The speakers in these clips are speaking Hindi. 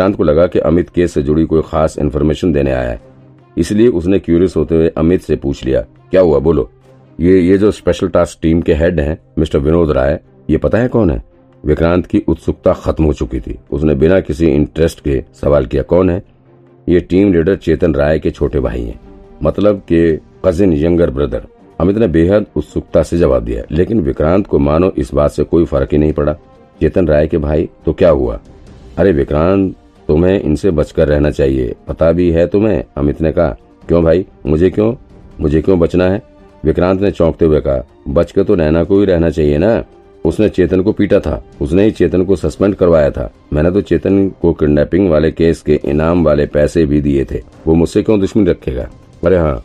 विक्रांत को लगा कि अमित केस से जुड़ी कोई खास इन्फॉर्मेशन देने आया है। इसलिए उसने क्यूरियस होते हुए अमित से पूछ लिया, क्या हुआ? बोलो। ये ये जो स्पेशल टास्क टीम के हेड हैं, मिस्टर विनोद राय, ये पता है कौन है? विक्रांत की उत्सुकता खत्म हो चुकी थी। उसने बिना किसी इंटरेस्ट के सवाल किया, कौन है? ये टीम लीडर चेतन राय के छोटे भाई हैं। मतलब के कजिन यंगर ब्रदर अमित ने बेहद उत्सुकता से जवाब दिया, लेकिन विक्रांत को मानो इस बात से कोई फ़र्क ही नहीं पड़ा। चेतन राय के भाई? तो क्या हुआ? अरे विक्रांत तुम्हें इनसे बचकर रहना चाहिए। पता भी है तुम्हें, अमित ने कहा। क्यों भाई? मुझे क्यों? मुझे क्यों बचना है? विक्रांत ने चौंकते हुए कहा बच तो नैना को ही रहना चाहिए ना? उसने चेतन को पीटा था। उसने ही चेतन को सस्पेंड करवाया था। मैंने तो चेतन को किडनैपिंग वाले केस के इनाम वाले पैसे भी दिए थे। वो मुझसे क्यों दुश्मनी रखेगा? अरे हाँ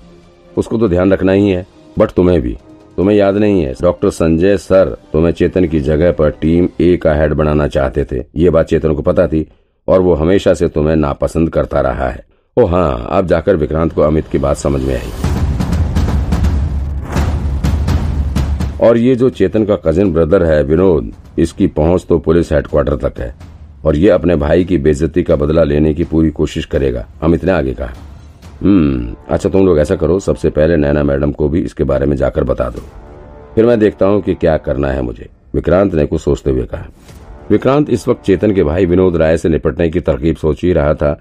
उसको तो ध्यान रखना ही है, बट तुम्हें भी। तुम्हें याद नहीं है, डॉक्टर संजय सर तुम्हें चेतन की जगह पर टीम ए का हेड बनाना चाहते थे। ये बात चेतन को पता थी। और वो हमेशा से तुम्हें नापसंद करता रहा है। ओ हाँ अब जाकर विक्रांत को अमित की बात समझ में आई। और ये जो चेतन का कजिन ब्रदर है, विनोद, इसकी पहुँच तो पुलिस हेडक्वार्टर तक है। और ये अपने भाई की बेइज्जती का बदला लेने की पूरी कोशिश करेगा। अमित ने आगे कहा हम्म अच्छा तुम लोग ऐसा करो, सबसे पहले नैना मैडम को भी इसके बारे में जाकर बता दो। फिर मैं देखता हूँ कि क्या करना है मुझे। विक्रांत ने कुछ सोचते हुए कहा विक्रांत इस वक्त चेतन के भाई विनोद राय से निपटने की तरकीब सोच ही रहा था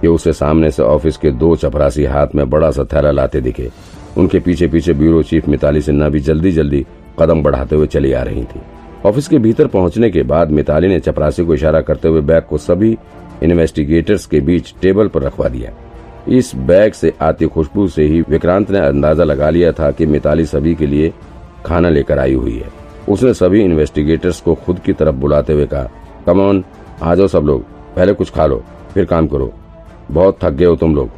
कि उसे सामने से ऑफ़िस के दो चपरासी हाथ में बड़ा सा थैला लाते दिखे। उनके पीछे पीछे ब्यूरो चीफ मिताली सिन्हा भी जल्दी जल्दी कदम बढ़ाते हुए चली आ रही थी। ऑफ़िस के भीतर पहुँचने के बाद मिताली ने चपरासी को इशारा करते हुए बैग को सभी इन्वेस्टिगेटर्स के बीच टेबल पर रखवा दिया। इस बैग से आती खुशबू से ही विक्रांत ने अंदाज़ा लगा लिया था कि मिताली सभी के लिए खाना लेकर आई हुई है। उसने सभी इन्वेस्टिगेटर्स को खुद की तरफ़ बुलाते हुए कहा कमॉन आ जाओ सब लोग, पहले कुछ खा लो, फिर काम करो। बहुत थक गए हो तुम लोग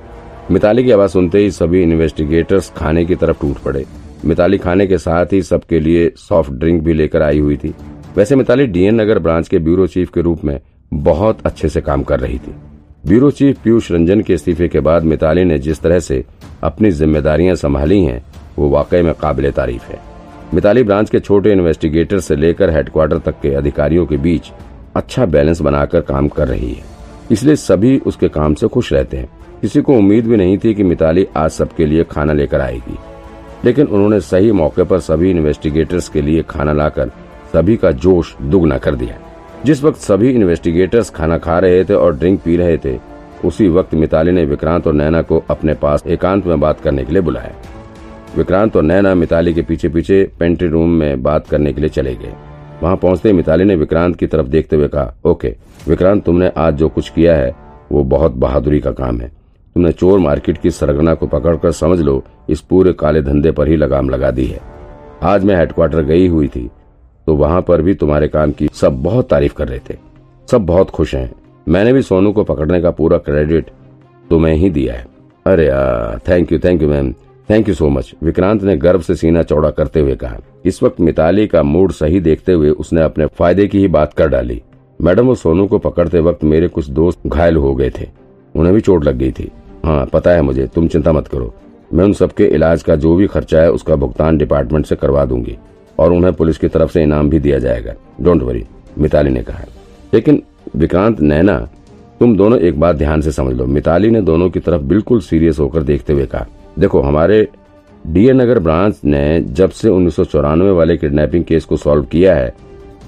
मिताली की आवाज़ सुनते ही सभी इन्वेस्टिगेटर्स खाने की तरफ़ टूट पड़े। मिताली खाने के साथ ही सबके लिए सॉफ्ट ड्रिंक भी लेकर आई हुई थी। वैसे मिताली डीएन नगर ब्रांच के ब्यूरो चीफ के रूप में बहुत अच्छे से काम कर रही थी। ब्यूरो चीफ पीयूष रंजन के इस्तीफे के बाद मिताली ने जिस तरह से अपनी जिम्मेदारियाँ संभाली हैं, वो वाकई में काबिल तारीफ़ है। मिताली ब्रांच के छोटे इन्वेस्टिगेटर से लेकर हेडक्वार्टर तक के अधिकारियों के बीच अच्छा बैलेंस बनाकर काम कर रही है। इसलिए सभी उसके काम से खुश रहते हैं। किसी को उम्मीद भी नहीं थी कि मिताली आज सबके लिए खाना लेकर आएगी। लेकिन उन्होंने सही मौके पर सभी इन्वेस्टिगेटर्स के लिए खाना लाकर सभी का जोश दुगना कर दिया। जिस वक्त सभी इन्वेस्टिगेटर्स खाना खा रहे थे और ड्रिंक पी रहे थे, उसी वक्त मिताली ने विक्रांत और नैना को अपने पास एकांत में बात करने के लिए बुलाया। विक्रांत और नैना मिताली के पीछे पीछे पेंट्री रूम में बात करने के लिए चले गए। वहाँ पहुँचते मिताली ने विक्रांत की तरफ़ देखते हुए कहा, ओके, विक्रांत, तुमने आज जो कुछ किया है, वो बहुत बहादुरी का काम है। तुमने चोर मार्केट की सरगना को पकड़कर समझ लो, इस पूरे काले धंधे पर ही लगाम लगा दी है। आज मैं हेडक्वार्टर गई हुई थी तो वहाँ पर भी तुम्हारे काम की सब बहुत तारीफ़ कर रहे थे। सब बहुत खुश हैं। मैंने भी सोनू को पकड़ने का पूरा क्रेडिट तुम्हें ही दिया है। अरे thank you thank you ma'am thank you so much Vikrant ने गर्व से सीना चौड़ा करते हुए कहा। इस वक्त मिताली का मूड सही देखते हुए उसने अपने फ़ायदे की ही बात कर डाली। मैडम, वो सोनू को पकड़ते वक्त मेरे कुछ दोस्त घायल हो गए थे। उन्हें भी चोट लग गई थी। हाँ पता है मुझे, तुम चिंता मत करो। मैं उन सबके इलाज का जो भी खर्चा है उसका भुगतान डिपार्टमेंट से करवा दूँगी। और उन्हें पुलिस की तरफ़ से इनाम भी दिया जाएगा। डोंट वरी मिताली ने कहा। लेकिन विक्रांत, नैना, तुम दोनों एक बात ध्यान से समझ लो। मिताली ने दोनों की तरफ़ बिल्कुल सीरियस होकर देखते हुए कहा। देखो, हमारे डीए नगर ब्रांच ने जब से उन्नीस सौ चौरानवे वाले किडनैपिंग केस को सॉल्व किया है,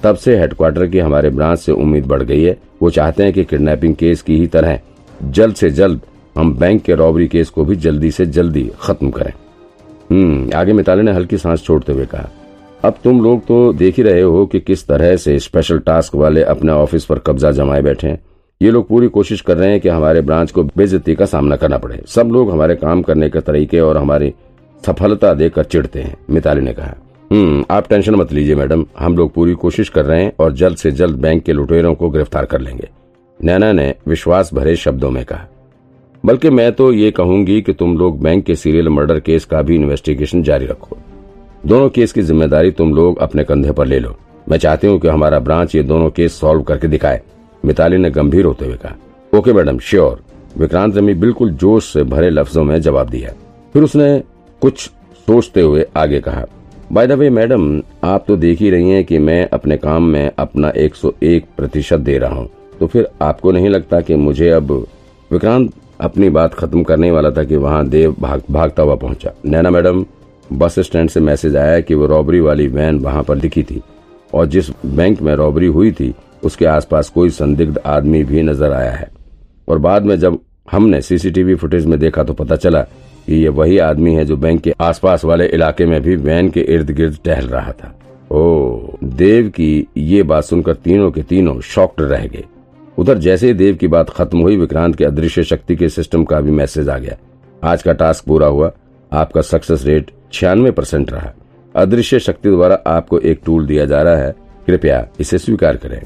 तब से हेडक्वार्टर की हमारे ब्रांच से उम्मीद बढ़ गई है। वो चाहते हैं कि किडनैपिंग केस की ही तरह जल्द से जल्द हम बैंक के रॉबरी केस को भी जल्दी से जल्दी खत्म करें। हम्म आगे मिताली ने हल्की सांस छोड़ते हुए कहा, अब तुम लोग तो देख ही रहे हो कि किस तरह से स्पेशल टास्क वाले अपने ऑफ़िस पर कब्जा जमाए बैठे हैं। ये लोग पूरी कोशिश कर रहे हैं कि हमारे ब्रांच को बेजती का सामना करना पड़े। सब लोग हमारे काम करने के तरीके और हमारी सफलता देकर चिढ़ते हैं, मिताली ने कहा। हम्म आप टेंशन मत लीजिए मैडम, हम लोग पूरी कोशिश कर रहे हैं और जल्द से जल्द बैंक के लुटेरों को गिरफ़्तार कर लेंगे। नैना ने विश्वास भरे शब्दों में कहा। बल्कि मैं तो ये कहूँगी कि तुम लोग बैंक के सीरियल मर्डर केस का भी इन्वेस्टिगेशन जारी रखो। दोनों केस की ज़िम्मेदारी तुम लोग अपने कंधे पर ले लो। मैं चाहती हूँ कि हमारा ब्रांच ये दोनों केस सॉल्व करके दिखाए। मिताली ने गंभीर होते हुए कहा ओके मैडम श्योर। विक्रांत ने बिल्कुल जोश से भरे लफ्जों में जवाब दिया। फिर उसने कुछ सोचते हुए आगे कहा बाय द वे मैडम आप तो देख ही रही हैं कि मैं अपने काम में अपना 101 प्रतिशत दे रहा हूँ। तो फिर आपको नहीं लगता कि मुझे अब विक्रांत अपनी बात खत्म करने वाला था कि वहाँ देव भाग, भागता हुआ पहुँचा? नैना मैडम बस स्टैंड से मैसेज आया कि वो रॉबरी वाली वैन वहाँ पर दिखी थी और जिस बैंक में रॉबरी हुई थी उसके आसपास कोई संदिग्ध आदमी भी नज़र आया है। और बाद में जब हमने सीसीटीवी फुटेज में देखा तो पता चला कि ये वही आदमी है जो बैंक के आसपास वाले इलाके में भी वैन के इर्द गिर्द टहल रहा था। ओ, देव की ये बात सुनकर तीनों के तीनों शॉक्ड रह गए। उधर जैसे ही देव की बात खत्म हुई, विक्रांत के अदृश्य शक्ति के सिस्टम का भी मैसेज आ गया। आज का टास्क पूरा हुआ, आपका सक्सेस रेट छियानवे परसेंट रहा। अदृश्य शक्ति द्वारा आपको एक टूल दिया जा रहा है। कृपया इसे स्वीकार करें।